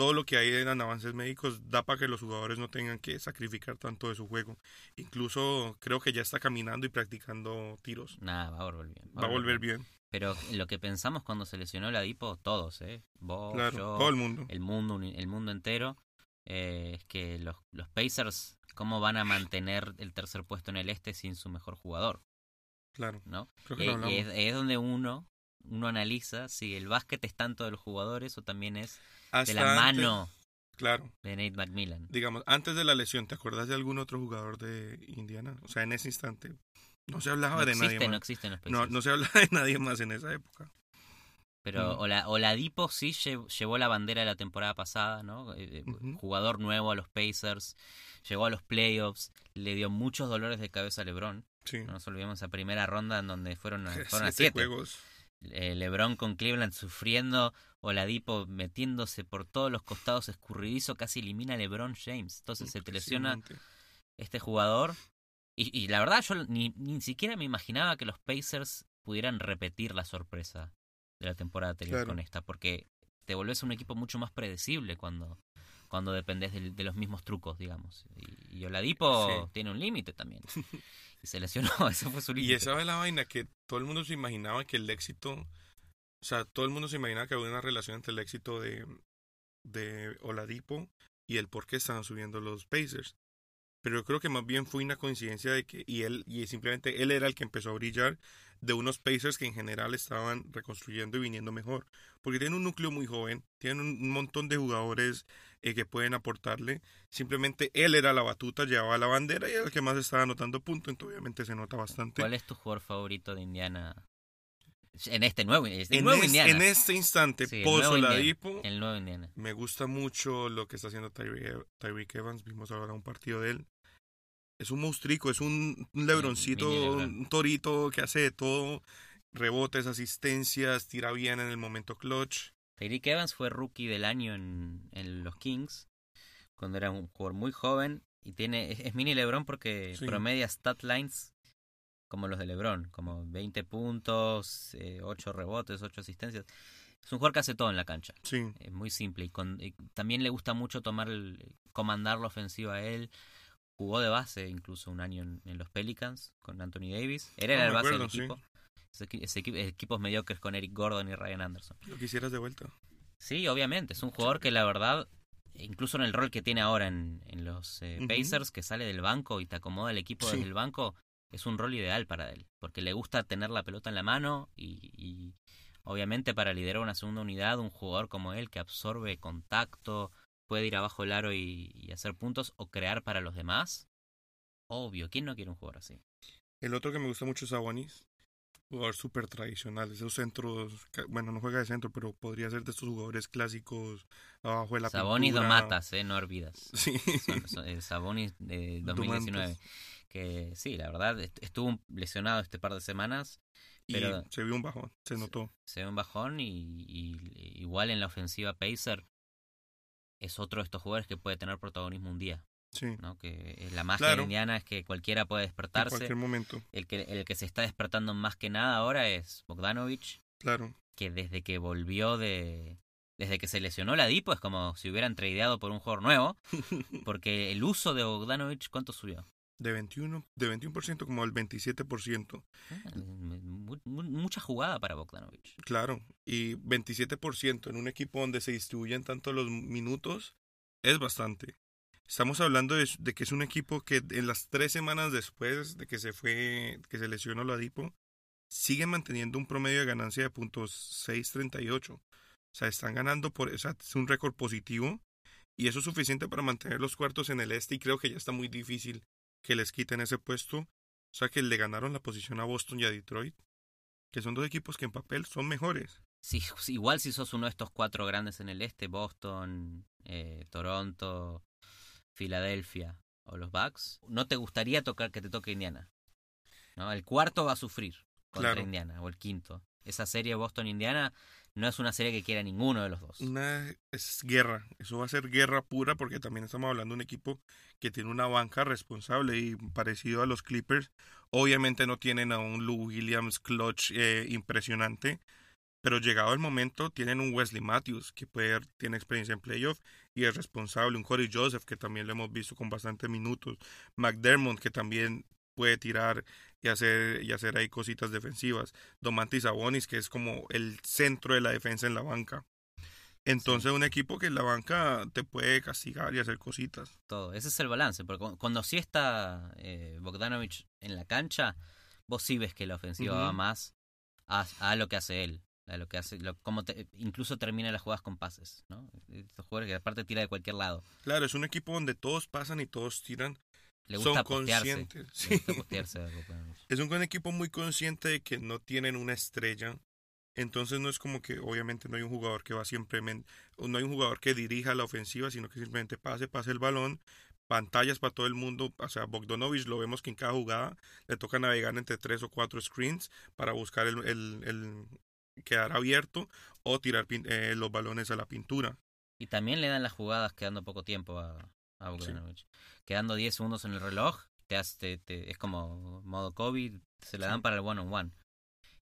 todo lo que hay en avances médicos da para que los jugadores no tengan que sacrificar tanto de su juego. Incluso creo que ya está caminando y practicando tiros. Nada, va a volver bien. Va a volver bien. Pero lo que pensamos cuando se lesionó Ladipo, todos, ¿eh? Vos, Claro, yo, todo el mundo. el mundo, el mundo entero, eh, es que los, los Pacers, ¿cómo van a mantener el tercer puesto en el este sin su mejor jugador? Claro, ¿no? creo que lo hablamos. es, es donde uno, uno analiza si el básquet es tanto de los jugadores o también es de la antes- mano Claro, de Nate McMillan. digamos, antes de la lesión, ¿te acuerdas de algún otro jugador de Indiana? O sea, en ese instante no se hablaba No de existe, nadie no más. existen los No, Pacers. no se hablaba de nadie más en esa época. Pero. Ola- Oladipo sí lle- llevó la bandera de la temporada pasada, ¿no? Eh, eh. Jugador nuevo a los Pacers, llegó a los playoffs, le dio muchos dolores de cabeza a LeBron. Sí. No nos olvidemos esa primera ronda en donde fueron a, fueron a Siete siete. juegos. Eh, LeBron con Cleveland sufriendo, Oladipo metiéndose por todos los costados escurridizo, casi elimina a LeBron James. Entonces se te lesiona este jugador. Y, y la verdad, yo ni, ni siquiera me imaginaba que los Pacers pudieran repetir la sorpresa de la temporada anterior Claro. con esta, porque te volvés un equipo mucho más predecible cuando, cuando dependés del- de, los mismos trucos, digamos. Y, y Oladipo Sí. tiene un límite también. Y se lesionó, ese fue su límite. Y esa es la vaina que todo el mundo se imaginaba que el éxito, o sea, todo el mundo se imaginaba que había una relación entre el éxito de, de Oladipo y el por qué estaban subiendo los Pacers. Pero yo creo que más bien fue una coincidencia de que, y él, y simplemente él era el que empezó a brillar de unos Pacers que en general estaban reconstruyendo y viniendo mejor. Porque tienen un núcleo muy joven, tienen un montón de jugadores eh, que pueden aportarle. Simplemente él era la batuta, llevaba la bandera y era el que más estaba anotando puntos, entonces obviamente se nota bastante. ¿Cuál es tu jugador favorito de Indiana? En este nuevo, este en, nuevo es- Indiana. en este instante, Sí, Indiana. Oladipo, El nuevo Indiana. me gusta mucho lo que está haciendo Tyreek Evans. Vimos ahora un partido de él. Es un monstruico, es un, un lebroncito, un torito que hace de todo. Rebotes, asistencias, tira bien en el momento clutch. Tyreek Evans fue rookie del año en, en los Kings, cuando era un jugador muy joven y tiene es, es mini LeBron porque Sí. promedia stat lines como los de LeBron, como 20 puntos, eh, 8 rebotes, 8 asistencias. Es un jugador que hace todo en la cancha. Sí, Es muy simple y, con- y también le gusta mucho tomar el, comandar la ofensiva a él. Jugó de base incluso un año en, en los Pelicans con Anthony Davis. Era el base acuerdo, del sí. equipo. Ese equi- ese equi- equipos mediocres con Eric Gordon y Ryan Anderson. lo quisieras de vuelta. Sí, obviamente. Es un jugador que la verdad, incluso en el rol que tiene ahora en, en los eh. Pacers, que sale del banco y te acomoda el equipo Sí. desde el banco, es un rol ideal para él. Porque le gusta tener la pelota en la mano y, y obviamente para liderar una segunda unidad, un jugador como él que absorbe contacto, puede ir abajo el aro y, y hacer puntos o crear para los demás. Obvio, ¿quién no quiere un jugador así? El otro que me gusta mucho es Sabonis. Jugador súper tradicional. Esos centros, bueno, no juega de centro, pero podría ser de estos jugadores clásicos abajo de la Sabonis lo pintura. matas, eh, no olvidas. Sí. Son- son- el Sabonis de Domantas. 2019. Que sí, la verdad, est- estuvo lesionado este par de semanas. Y Pero- se vio un bajón, se notó. Se ve un bajón y, y igual en la ofensiva Pacer es otro de estos jugadores que puede tener protagonismo un día. Sí, ¿no? Que eh, la magia Claro. Indiana es que cualquiera puede en despertarse. cualquier momento. El que, el que se está despertando más que nada ahora es Bogdanovich, Claro. que desde que volvió de... Desde que se lesionó la Dipo es como si hubieran tradeado por un jugador nuevo, porque el uso de Bogdanovich, ¿cuánto subió? De 21, de 21% como al 27%. Ah, mu- mu- mucha jugada para Bogdanovich. Claro. Y 27% en un equipo donde se distribuyen tanto los minutos es bastante. Estamos hablando de, de que es un equipo que en las tres semanas después de que se fue, que se lesionó sigue manteniendo un promedio de ganancia de puntos 6.38. O sea, están ganando por, o sea, es un récord positivo y eso es suficiente para mantener los cuartos en el este y creo que ya está muy difícil que les quiten ese puesto. O sea, que le ganaron la posición a Boston y a Detroit, que son dos equipos que en papel son mejores. Sí, sí, igual si sos uno de estos cuatro grandes en el este, Boston, eh, Toronto, Filadelfia o los Bucks, no te gustaría tocar que te toque Indiana. ¿no? El cuarto va a sufrir contra Claro. Indiana, o el quinto. Esa serie Boston-Indiana no es una serie que quiera ninguno de los dos. Una es guerra, eso va a ser guerra pura porque también estamos hablando de un equipo que tiene una banca responsable y parecido a los Clippers. Obviamente no tienen a un Lou Williams clutch eh, impresionante, pero llegado el momento tienen un Wesley Matthews que puede, tiene experiencia en playoff y es responsable, un Corey Joseph que también lo hemos visto con bastantes minutos, McDermott que también puede tirar y hacer y hacer ahí cositas defensivas. Domantis Sabonis, que es como el centro de la defensa en la banca. Entonces, un equipo que en la banca te puede castigar y hacer cositas. Todo. Ese es el balance, porque cu- cuando sí está eh, Bogdanovich en la cancha, vos sí ves que la ofensiva va más a, a lo que hace él. A lo que hace, lo, como te- incluso termina las jugadas con pases, ¿no? Estos jugadores que aparte tira de cualquier lado. Claro, es un equipo donde todos pasan y todos tiran. Le Son gusta postearse. conscientes, sí. gusta postearse. Es un buen equipo muy consciente de que no tienen una estrella. Entonces no es como que obviamente no hay un jugador que va o no hay un jugador que dirija la ofensiva, sino que simplemente pase, pase el balón, pantallas para todo el mundo. O sea, Bogdanovich lo vemos que en cada jugada le toca navegar entre tres o cuatro screens para buscar el, el, el- quedar abierto o tirar eh, los balones a la pintura. Y también le dan las jugadas quedando poco tiempo a, a Bogdanovich. Quedando 10 segundos en el reloj, te hace, te- te- es como modo COVID, se la Sí. dan para el one-on-one.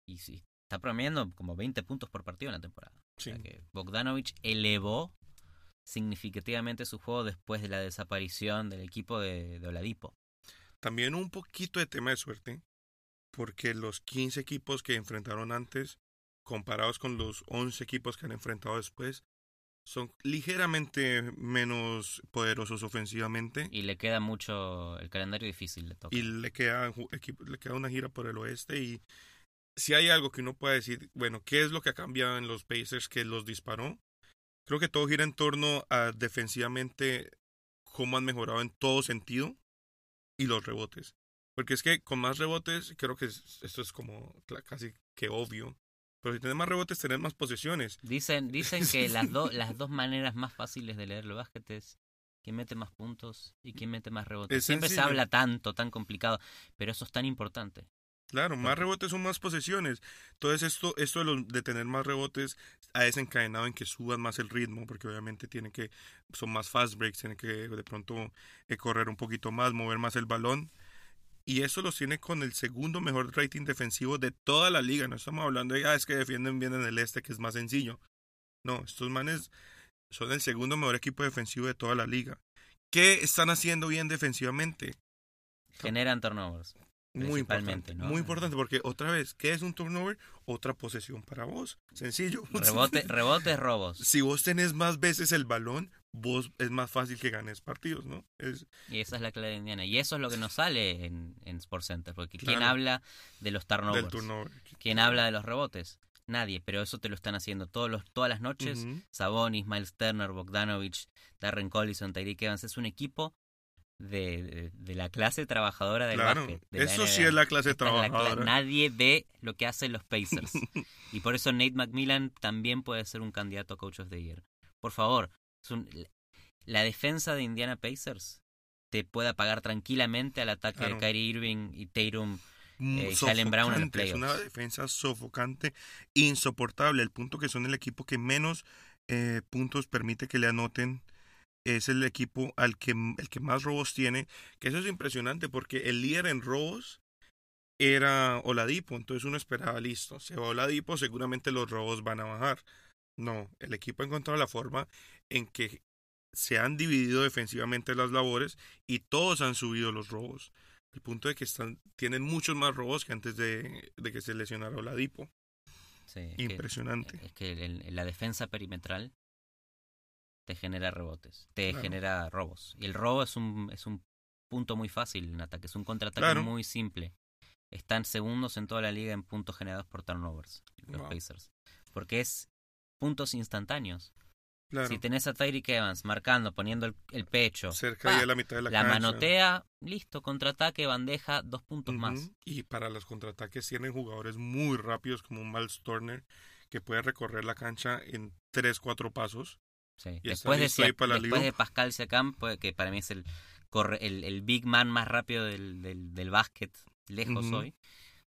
Y sí, está promediando como 20 puntos por partido en la temporada. O Sí. sea que Bogdanovich elevó significativamente su juego después de la desaparición del equipo de, de Oladipo. También un poquito de tema de suerte, porque los 15 equipos que enfrentaron antes, comparados con los 11 equipos que han enfrentado después, son ligeramente menos poderosos ofensivamente Y le queda mucho, el calendario difícil le toca. y le queda, le queda una gira por el oeste y si hay algo que uno puede decir, bueno, ¿qué es lo que ha cambiado en los Pacers que los disparó? Creo que todo gira en torno a defensivamente cómo han mejorado en todo sentido y los rebotes. Porque es que con más rebotes, creo que es- esto es como casi que obvio. Pero si tenés más rebotes, tenés más posesiones. Dicen, dicen que las, dos las dos maneras más fáciles de leer el básquet es quién mete más puntos y quién mete más rebotes. Es Siempre se habla tanto, tan complicado, pero eso es tan importante. Claro, más rebotes son más posesiones. Entonces esto, esto de, los- de tener más rebotes ha desencadenado en que suban más el ritmo, porque obviamente tienen que, son más fast breaks, tienen que de pronto eh, correr un poquito más, mover más el balón. Y eso los tiene con el segundo mejor rating defensivo de toda la liga. No estamos hablando de, ah, es que defienden bien en el este, que es más sencillo. No, estos manes son el segundo mejor equipo defensivo de toda la liga. ¿Qué están haciendo bien defensivamente? Generan turnovers. Muy importante, ¿no? muy importante porque otra vez, ¿qué es un turnover? Otra posesión para vos. Sencillo. Rebote, rebotes, robos. si vos tenés más veces el balón, vos es más fácil que ganes partidos, ¿no? Es, Y esa es la clave de Indiana. Y eso es lo que nos sale en, en Sports Center. Porque ¿quién habla de los turnovers? turnover. ¿Quién habla de los rebotes? Nadie, pero eso te lo están haciendo todos los, todas las noches. Ujú. Sabonis, Miles Turner, Bogdanovich, Darren Collison, Tyreek Evans. Es un equipo de, de, de la clase trabajadora del Claro, básquet. de la eso sí es la clase es la trabajadora. nadie ve lo que hacen los Pacers. y por eso Nate McMillan también puede ser un candidato a Coach of the Year. Por favor, un- la defensa de Indiana Pacers te puede apagar tranquilamente al ataque Claro. de Kyrie Irving y Tatum. Mm, eh, Jalen Brown en Es una defensa sofocante, insoportable. El punto que son el equipo que menos eh, puntos permite que le anoten es el equipo al que el que más robos tiene. Que eso es impresionante porque el líder en robos era Oladipo. Entonces uno esperaba, listo, se va Oladipo, seguramente los robos van a bajar. No, el equipo ha encontrado la forma en que se han dividido defensivamente las labores y todos han subido los robos. El punto de que están, tienen muchos más robos que antes de, de que se lesionara Oladipo. Sí, es que- Impresionante. es que el- la defensa perimetral te genera rebotes, te Claro. genera robos. Y el robo es un, es un punto muy fácil en ataque, es un contraataque Claro. muy simple. Están segundos en toda la liga en puntos generados por turnovers, los Wow. Pacers. Porque es puntos instantáneos. Claro, Si tenés a Tyreek Evans marcando, poniendo el, el pecho, cerca la mitad de la, la, cancha. manotea, listo, contraataque, bandeja, dos puntos más. Y para los contraataques tienen jugadores muy rápidos como un Miles Turner que puede recorrer la cancha en 3-4 pasos. Sí. Y Después, de, para después de Pascal Siakam, que para mí es el, corre, el, el big man más rápido del, del, del básquet, lejos hoy.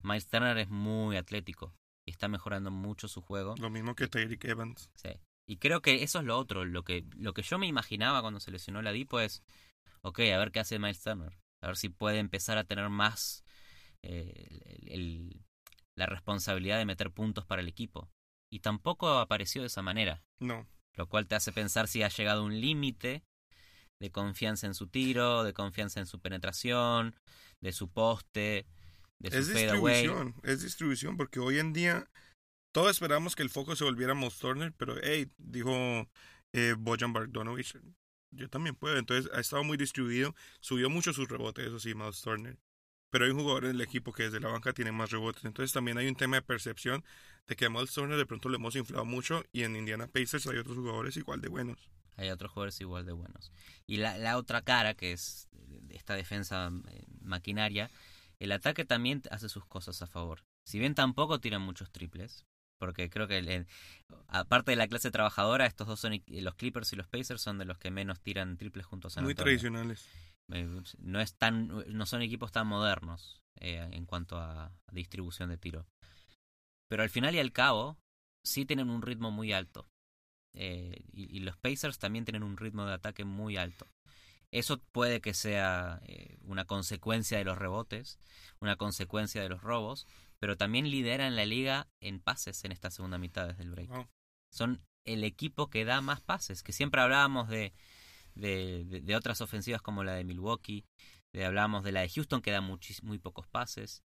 Miles Turner es muy atlético y está mejorando mucho su juego. Lo mismo que Tyreek Evans. Sí. Y creo que eso es lo otro. Lo que, lo que yo me imaginaba cuando se lesionó la Dipo es, ok, a ver qué hace Miles Turner. A ver si puede empezar a tener más eh, el- el- la responsabilidad de meter puntos para el equipo. Y tampoco apareció de esa manera No, lo cual te hace pensar si ha llegado a un límite de confianza en su tiro, de confianza en su penetración, de su poste, de su es distribución, es distribución, porque hoy en día todos esperamos que el foco se volviera Miles Turner, pero hey, dijo eh, Bojan Bogdanovic, yo también puedo, entonces ha estado muy distribuido, subió mucho sus rebotes, eso sí, Miles Turner, pero hay un jugador en el equipo que desde la banca tiene más rebotes, entonces también hay un tema de percepción de que a Miles Turner de pronto le hemos inflado mucho y en Indiana Pacers hay otros jugadores igual de buenos. Hay otros jugadores igual de buenos. Y la, la otra cara, que es esta defensa eh, maquinaria, el ataque también hace sus cosas a favor. Si bien tampoco tiran muchos triples, porque creo que aparte de la clase trabajadora, estos dos son los Clippers y los Pacers son de los que menos tiran triples juntos Muy Antonio. tradicionales. Eh, no es tan no son equipos tan modernos eh, en cuanto a distribución de tiro pero al final y al cabo sí tienen un ritmo muy alto. Eh, y, y los Pacers también tienen un ritmo de ataque muy alto. Eso puede que sea eh, una consecuencia de los rebotes, una consecuencia de los robos, pero también lideran la liga en pases en esta segunda mitad desde el break. Son el equipo que da más pases, que siempre hablábamos de, de, de- de otras ofensivas como la de Milwaukee, de, hablábamos de la de Houston que da muchis- muy pocos pases.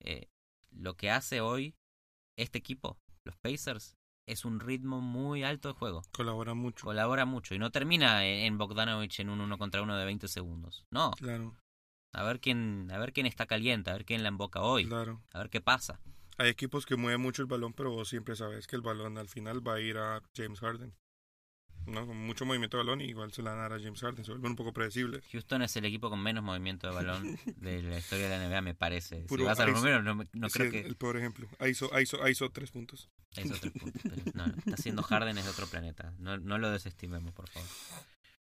Eh, lo que hace hoy este equipo, los Pacers, es un ritmo muy alto de juego Colabora mucho. colabora mucho y no termina en Bogdanovich en un uno contra uno de 20 segundos. No, Claro, a ver quién, a ver quién está caliente, a ver quién la emboca hoy, claro. a ver qué pasa. Hay equipos que mueven mucho el balón, pero vos siempre sabes que el balón al final va a ir a James Harden. ¿No? Con mucho movimiento de balón, igual se la van a dar a James Harden. Se vuelven un poco predecibles. Houston es el equipo con menos movimiento de balón de la historia de la NBA, me parece. Si vas a los números, no, no creo el, que el peor ejemplo. ISO, ISO, ISO, tres puntos. es otro punto. pero no, está haciendo Harden es de otro planeta. No, no lo desestimemos, por favor.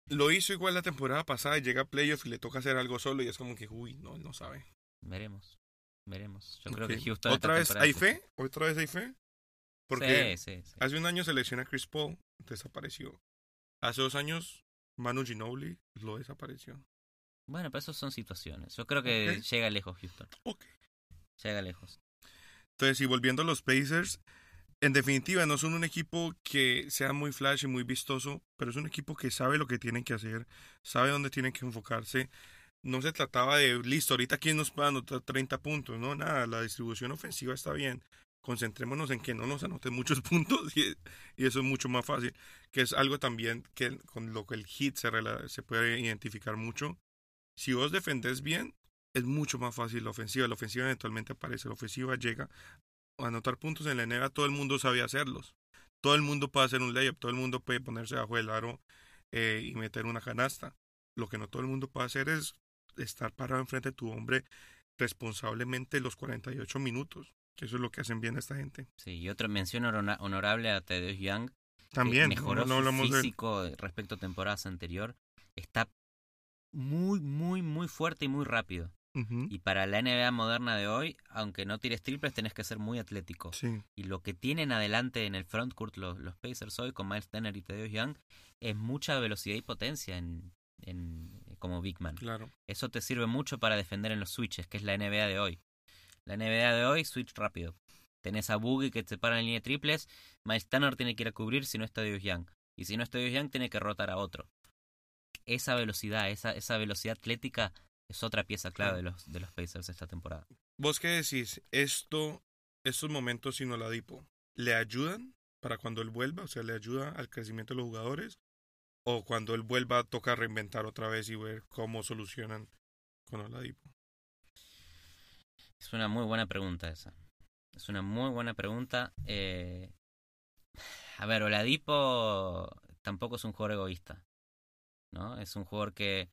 Lo hizo igual la temporada pasada y llega a playoff y le toca hacer algo solo y es como que, uy, no, no sabe. Veremos, veremos. Yo creo que Houston ¿Otra vez hay fe? ¿Otra vez hay fe? Porque Sí, sí, sí. hace un año selecciona a Chris Paul, desapareció. Hace dos años Manu Ginobili lo desapareció. Bueno, pero eso son situaciones. Yo creo que llega lejos Houston. Ok. Llega lejos. Entonces, y volviendo a los Pacers, en definitiva no son un equipo que sea muy flash y muy vistoso, pero es un equipo que sabe lo que tienen que hacer, sabe dónde tienen que enfocarse. No se trataba de, listo, ahorita quién nos puede anotar 30 puntos, no, nada, la distribución ofensiva está bien. Concentrémonos en que no nos anoten muchos puntos y, eso es mucho más fácil, que es algo también que con lo que el hit se puede identificar mucho. Si vos defendés bien, es mucho más fácil la ofensiva. La ofensiva eventualmente aparece, la ofensiva llega a anotar puntos en la NBA, todo el mundo sabe hacerlos. Todo el mundo puede hacer un layup, todo el mundo puede ponerse bajo el aro eh, y meter una canasta. Lo que no todo el mundo puede hacer es estar parado enfrente de tu hombre responsablemente los 48 minutos. Que eso es lo que hacen bien esta gente. Sí, y otra mención honora- honorable a Tedeusz Young. que También, mejoró no, no su de físico respecto a temporadas anterior. Está muy, muy, muy fuerte y muy rápido. Y para la NBA moderna de hoy, aunque no tires triples, tenés que ser muy atlético. Sí, Y lo que tienen adelante en el frontcourt los, los Pacers hoy con Miles Turner y Tedeusz Young es mucha velocidad y potencia en, en, como big man. claro. Eso te sirve mucho para defender en los switches, que es la NBA de hoy. La NBA de hoy, switch rápido. Tenés a Boogie que te para en línea de triples, Miles tiene que ir a cubrir si no está Darius Young. Y si no está Darius Young, tiene que rotar a otro. Esa velocidad, esa, esa velocidad atlética es otra pieza clave de los, de los Pacers esta temporada. ¿Vos qué decís? Esto, estos momentos sin Oladipo, ¿le ayudan para cuando él vuelva? O sea, ¿le ayuda al crecimiento de los jugadores? ¿O cuando él vuelva toca reinventar otra vez y ver cómo solucionan con Oladipo? Es una muy buena pregunta esa. Es una muy buena pregunta. Eh, a ver, Oladipo tampoco es un jugador egoísta. ¿no? Es un jugador que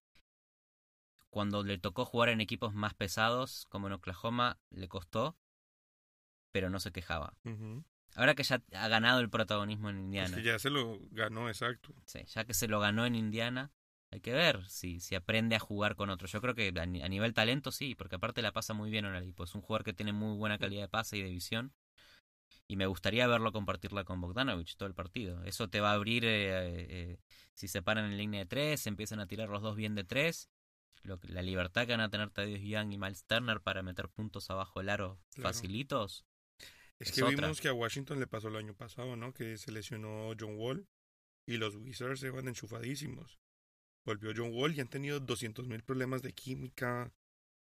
cuando le tocó jugar en equipos más pesados, como en Oklahoma, le costó, pero no se quejaba. Ahora que ya ha ganado el protagonismo en Es Indiana, que ya se lo ganó, exacto. sí, ya que se lo ganó en Indiana, hay que ver si, si aprende a jugar con otros. Yo creo que a, ni- a nivel talento sí, porque aparte la pasa muy bien Oladipo. Es un jugador que tiene muy buena calidad de pase y de visión. Y me gustaría verlo compartirla con Bogdanovich todo el partido. Eso te va a abrir, eh, eh, si se paran en línea de tres, empiezan a tirar los dos bien de tres. Lo la libertad que van a tener Tadeusz Young y Miles Turner para meter puntos abajo del aro Claro. facilitos. Es, Es que otra. vimos que a Washington le pasó el año pasado, ¿no? Que se lesionó John Wall y los Wizards se van enchufadísimos. Volvió John Wall y han tenido 200 mil problemas de química,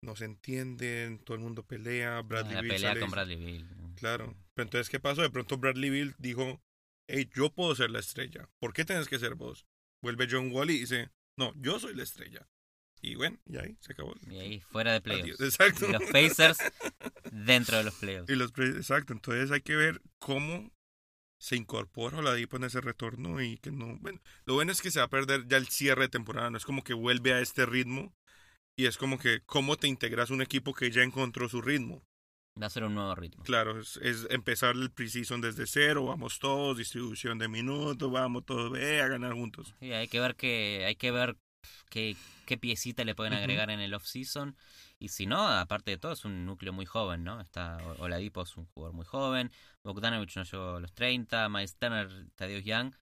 no se entienden, todo el mundo pelea, Bradley la Beal pelea sale con Bradley Beal. Claro. Pero entonces, ¿qué pasó? De pronto Bradley Bill dijo, hey, yo puedo ser la estrella. ¿Por qué tienes que ser vos? Vuelve John Wall y dice, no, yo soy la estrella. Y bueno, y ahí se acabó. Y ahí fuera de playoffs. Exacto. Y los Pacers dentro de los playoffs. Y los exacto, entonces hay que ver cómo se incorpora Oladipo en ese retorno y que no, bueno, lo bueno es que se va a perder ya el cierre de temporada, no es como que vuelve a este ritmo y es como que cómo te integras a un equipo que ya encontró su ritmo. Va a ser un nuevo ritmo. Claro, es, es empezar el preseason desde cero, vamos todos, distribución de minutos, vamos todos ve, a ganar juntos. Sí, hay que ver que hay que ver qué, qué piecita le pueden agregar en el off-season. Y si no, aparte de todo, es un núcleo muy joven, ¿no? Está Oladipo es un jugador muy joven, Bogdanovich no llegó a los 30, Miles Turner, Tadeusz Young.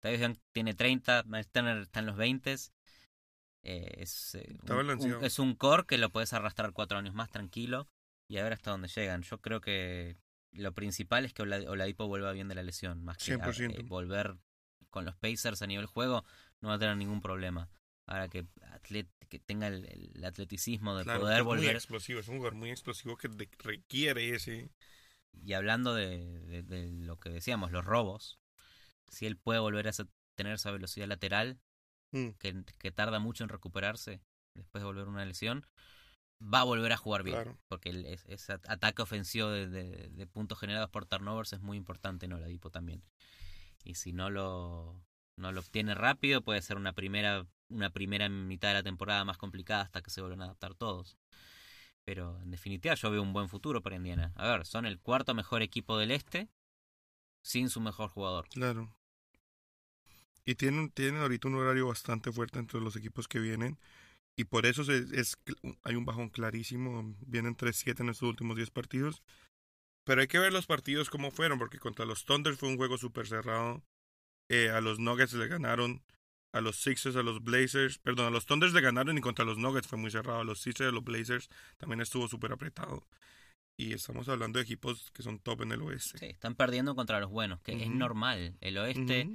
Tadeusz Young tiene 30, Miles Turner está en los 20. Eh, es, eh, un- un, es un core que lo puedes arrastrar cuatro años más tranquilo y a ver hasta dónde llegan. Yo creo que lo principal es que Ola- Oladipo vuelva bien de la lesión, más que a- 100%. eh, volver con los Pacers a nivel juego no va a tener ningún problema. Ahora que, atlet- que tenga el, el atleticismo de Claro, poder es muy volver. explosivo, es un jugador muy explosivo que requiere ese... Y hablando de, de- de lo que decíamos, los robos, si él puede volver a tener esa velocidad lateral, Mm, que, que tarda mucho en recuperarse después de volver una lesión, va a volver a jugar bien. Claro. Porque el- es- ese at- ataque ofensivo de, de- de puntos generados por turnovers es muy importante en Oladipo también. Y si no lo, no lo obtiene rápido, puede ser una primera, una primera mitad de la temporada más complicada hasta que se vuelvan a adaptar todos. Pero en definitiva yo veo un buen futuro para Indiana. A ver, son el cuarto mejor equipo del este sin su mejor jugador. Claro. Y tienen, tienen ahorita un horario bastante fuerte entre los equipos que vienen. Y por eso es, hay un bajón clarísimo. Vienen 3-7 en estos últimos 10 partidos. Pero hay que ver los partidos como fueron, porque contra los Thunder fue un juego súper cerrado. Eh, a los Nuggets le ganaron. A los Sixers, a los Blazers. Perdón, a los Thunders le ganaron y contra los Nuggets fue muy cerrado. A los Sixers, a los Blazers también estuvo súper apretado. Y estamos hablando de equipos que son top en el oeste. Sí, están perdiendo contra los buenos, que es normal. El oeste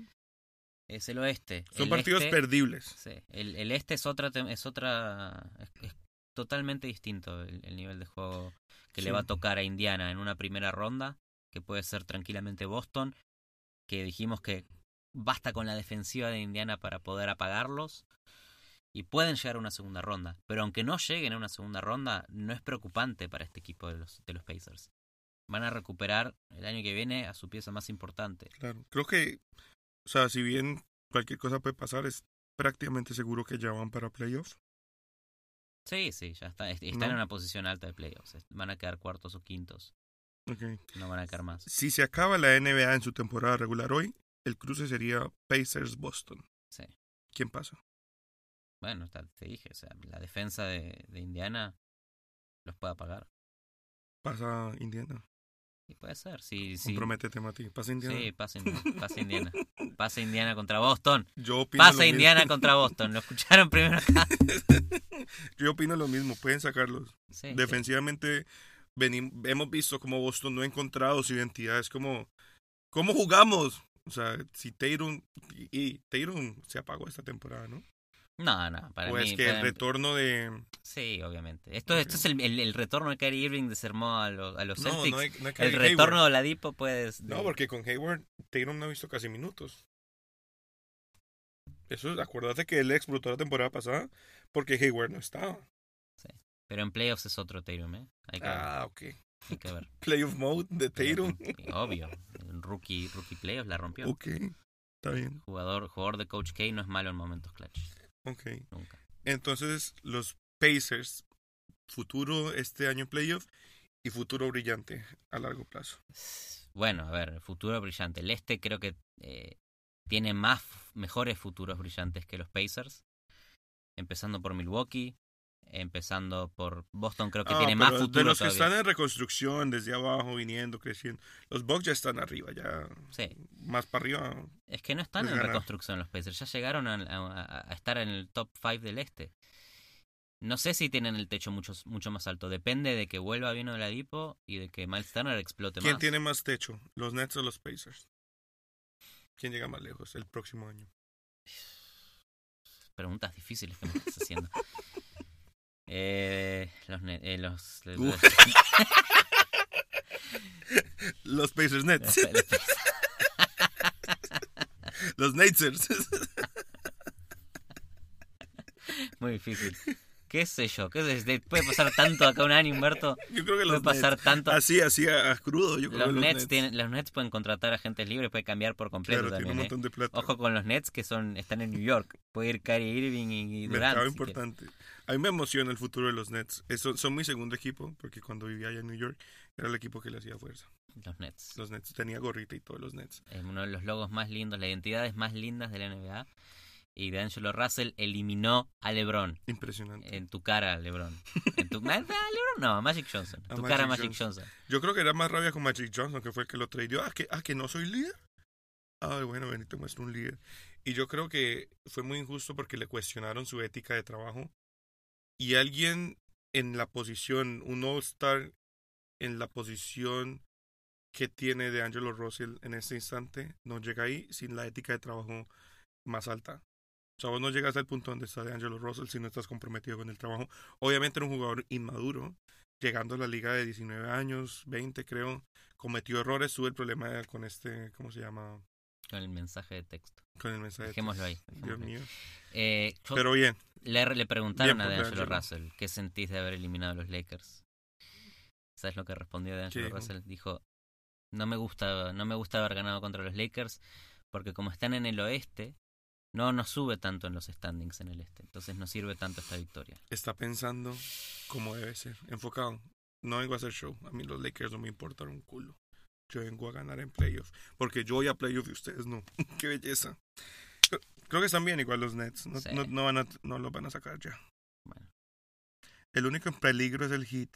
es el oeste. Son El partidos este- perdibles. Sí, el, el este es otra, es otra, es, es totalmente distinto el, el nivel de juego que le va a tocar a Indiana en una primera ronda, que puede ser tranquilamente Boston, que dijimos que basta con la defensiva de Indiana para poder apagarlos y pueden llegar a una segunda ronda, pero aunque no lleguen a una segunda ronda, no es preocupante para este equipo de los, de los Pacers. Van a recuperar el año que viene a su pieza más importante. Claro, creo que, o sea, si bien cualquier cosa puede pasar, es prácticamente seguro que ya van para playoff. Sí, sí, ya está. est- Están en una posición alta de playoffs. Van a quedar cuartos o quintos. Okay. No van a quedar más. Si se acaba la NBA en su temporada regular hoy, el cruce sería Pacers-Boston. Sí. ¿Quién pasa? Bueno, te dije, o sea, la defensa de, de Indiana los puede apagar. Pasa Indiana. Y puede ser, sí, sí. Comprométete, Mati. Pasa Indiana. Sí, pasa Indiana, pasa Indiana. Pasa Indiana contra Boston. Yo opino lo Pasa mismo. Indiana contra Boston. Lo escucharon primero acá. Yo opino lo mismo. Pueden sacarlos. Sí, sí. Defensivamente, hemos visto como Boston no ha encontrado su identidad. Es como, ¿cómo jugamos? O sea, si Tatum, y, y Tatum se apagó esta temporada, ¿no? No, no, para o mí. es que el retorno de... Sí, obviamente. Esto, esto es el, el, el retorno de Kyrie Irving desarmó a los, a los No, Celtics. no hay, no hay el retorno Hayward. de Oladipo puede. No, porque con Hayward, Tatum no ha visto casi minutos. Eso, acuérdate que él explotó la temporada pasada porque Hayward no estaba. Pero en playoffs es otro Tatum, ¿eh? Hay que, Ah, ok. hay que ver. Playoff mode de Tatum. Obvio. Rookie, rookie playoffs la rompió. Ok, está bien. Jugador, jugador de Coach K no es malo en momentos clutch. Ok. Nunca. Entonces, los Pacers, futuro este año en playoff y futuro brillante a largo plazo. Bueno, a ver, futuro brillante. El este creo que eh, tiene más mejores futuros brillantes que los Pacers. Empezando por Milwaukee. Empezando por Boston, creo que Ah, tiene más futuro De los que están en reconstrucción, desde abajo, viniendo, creciendo. Los Bucks ya están arriba, ya Sí. más para arriba. Es que no están Es en ganar. reconstrucción los Pacers. Ya llegaron a, a- a estar en el top 5 del este. No sé si tienen el techo mucho, mucho más alto. Depende de que vuelva bien Oladipo y de que Miles Turner explote ¿Quién más. tiene más techo? ¿Los Nets o los Pacers? ¿Quién llega más lejos el próximo año? Preguntas difíciles que me estás haciendo. eh, los, eh, los, los- Uf. Los Pacers Nets. los- los Natsers. muy difícil. ¿Qué sé yo? ¿Qué sé? Puede pasar tanto acá un año, Humberto. Yo creo que Puede los pasar Nets. tanto. Así, así a, a crudo. Yo creo Los que los Nets, tienen, los Nets pueden contratar agentes libres, puede cambiar por completo Claro, tiene un también. ¿eh? montón de plata. Ojo con los Nets que son están en New York. Puede ir Kyrie Irving y, y Durant. Mercado así que- importante. A mí me emociona el futuro de los Nets. Eso, son mi segundo equipo, porque cuando vivía allá en New York era el equipo que le hacía fuerza. Los Nets. Los Nets tenía gorrita y todos los Nets. Es uno de los logos más lindos, las identidades más lindas de la NBA. Y D'Angelo Russell eliminó a LeBron. Impresionante. En tu cara, LeBron. En tu... ¿Ah, LeBron? No, Magic Johnson. En tu Magic cara, Magic Johnson. Johnson. Yo creo que era más rabia con Magic Johnson, que fue el que lo tradeó. Ah, que, ah, que no soy líder. Ay, bueno, te muestro un líder. Y yo creo que fue muy injusto porque le cuestionaron su ética de trabajo. Y alguien en la posición, un All-Star en la posición que tiene de Angelo Russell en este instante, no llega ahí sin la ética de trabajo más alta. O sea, vos no llegas al punto donde está de Angelo Russell si no estás comprometido con el trabajo. Obviamente era un jugador inmaduro, llegando a la liga de 19 años, 20 creo, cometió errores, tuve el problema con este, ¿cómo se llama? Con el mensaje de texto. Con el mensaje. de Dejémoslo ahí. texto. dejémoslo Dios ahí. mío. Eh, Pero bien, le, le preguntaron Bien a D'Angelo. Russell qué sentís de haber eliminado a los Lakers. ¿Sabes lo que respondió D'Angelo? Russell? Dijo, no me gusta, no me gusta haber ganado contra los Lakers porque como están en el oeste, no nos sube tanto en los standings en el este. Entonces no sirve tanto esta victoria. está pensando como debe ser, enfocado. No vengo a hacer show. A mí los Lakers no me importan un culo. Yo vengo a ganar en playoff. Porque yo voy a playoff y ustedes no. Qué belleza. Creo- que están bien igual los Nets. No, Sí. no, no van a, no los van a sacar ya. Bueno, El único en peligro es el Heat.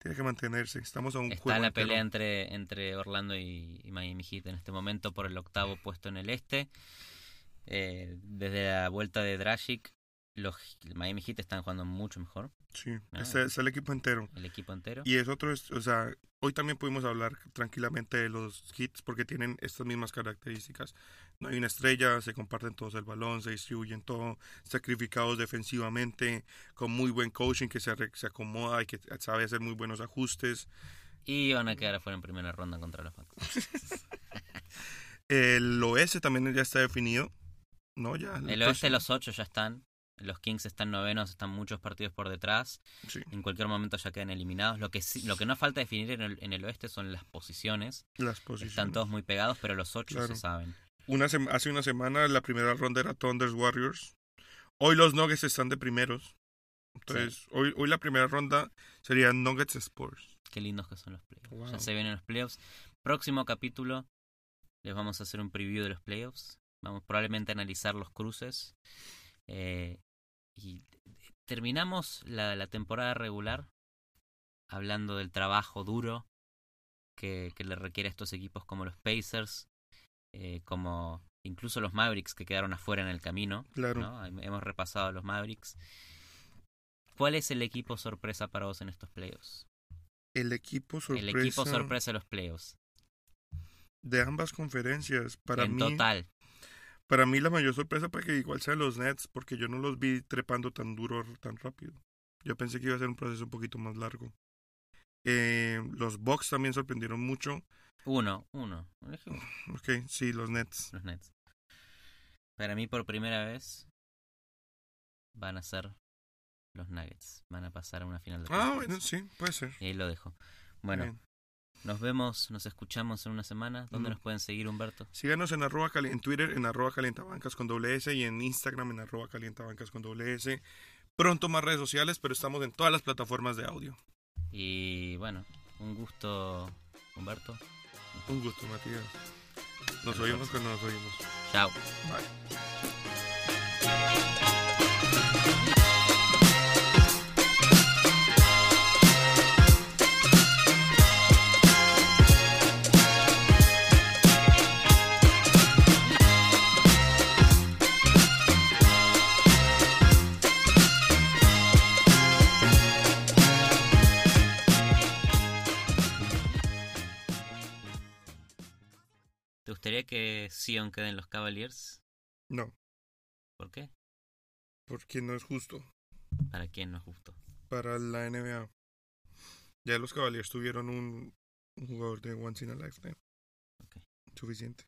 Tiene que mantenerse. Estamos a un está la entero. pelea entre, entre Orlando y, y Miami Heat en este momento por el octavo puesto en el este. Eh, desde la vuelta de Dragic, los Miami Heat están jugando mucho mejor, Sí, Ah. es, es el equipo entero. el equipo entero. Y es otro, es- o sea, hoy también pudimos hablar tranquilamente de los hits porque tienen estas mismas características. No hay una estrella, se comparten todos el balón, se distribuyen todo, sacrificados defensivamente, con muy buen coaching que se, se acomoda y que sabe hacer muy buenos ajustes. Y van a quedar afuera en primera ronda contra los Bucks. El oeste también ya está definido, ¿no? Ya El oeste, próximo- los ocho ya están. Los Kings están novenos, están muchos partidos por detrás. Sí, En cualquier momento ya quedan eliminados. Lo que lo que no falta definir en el, en el oeste son las posiciones. las posiciones. Están todos muy pegados, pero los ocho Claro. se saben. Una hace una semana la primera ronda era Thunders Warriors. Hoy los Nuggets están de primeros. Entonces, hoy, hoy la primera ronda sería Nuggets Spurs. Qué lindos que son los playoffs. Wow. Ya se vienen los playoffs. Próximo capítulo les vamos a hacer un preview de los playoffs. Vamos probablemente a analizar los cruces. Eh, y terminamos la, la temporada regular hablando del trabajo duro que, que le requiere a estos equipos como los Pacers, eh, como incluso los Mavericks que quedaron afuera en el camino. Claro. ¿no? Hemos repasado a los Mavericks. ¿Cuál es el equipo sorpresa para vos en estos playoffs? El equipo sorpresa. El equipo sorpresa de los playoffs. de ambas conferencias. Para en mí, total. Para mí la mayor sorpresa para que igual sean los Nets, porque yo no los vi trepando tan duro tan rápido. Yo pensé que iba a ser un proceso un poquito más largo. Eh, los Bucks también sorprendieron mucho. Uno, uno. Ok, sí, los Nets. Los Nets. Para mí, por primera vez, van a ser los Nuggets. Van a pasar a una final de Ah, bueno, sí, puede ser. Y ahí lo dejo. Bueno, Bien. Nos vemos, nos escuchamos en una semana. ¿Dónde Mm. nos pueden seguir, Humberto? Síganos en, arroba cali- en Twitter en arroba calientabancas con doble S y en Instagram en arroba calientabancas con doble S. Pronto más redes sociales, pero estamos en todas las plataformas de audio. Y bueno, un gusto, Humberto. Un gusto, Matías. Nos oímos cuando nos oímos. Chao. Bye. Gustaría que Sion quede en los Cavaliers? No, ¿Por qué? porque no es justo ¿Para quién no es justo? para la NBA. Ya los Cavaliers tuvieron un, un jugador de once in a lifetime. Ok. Suficiente.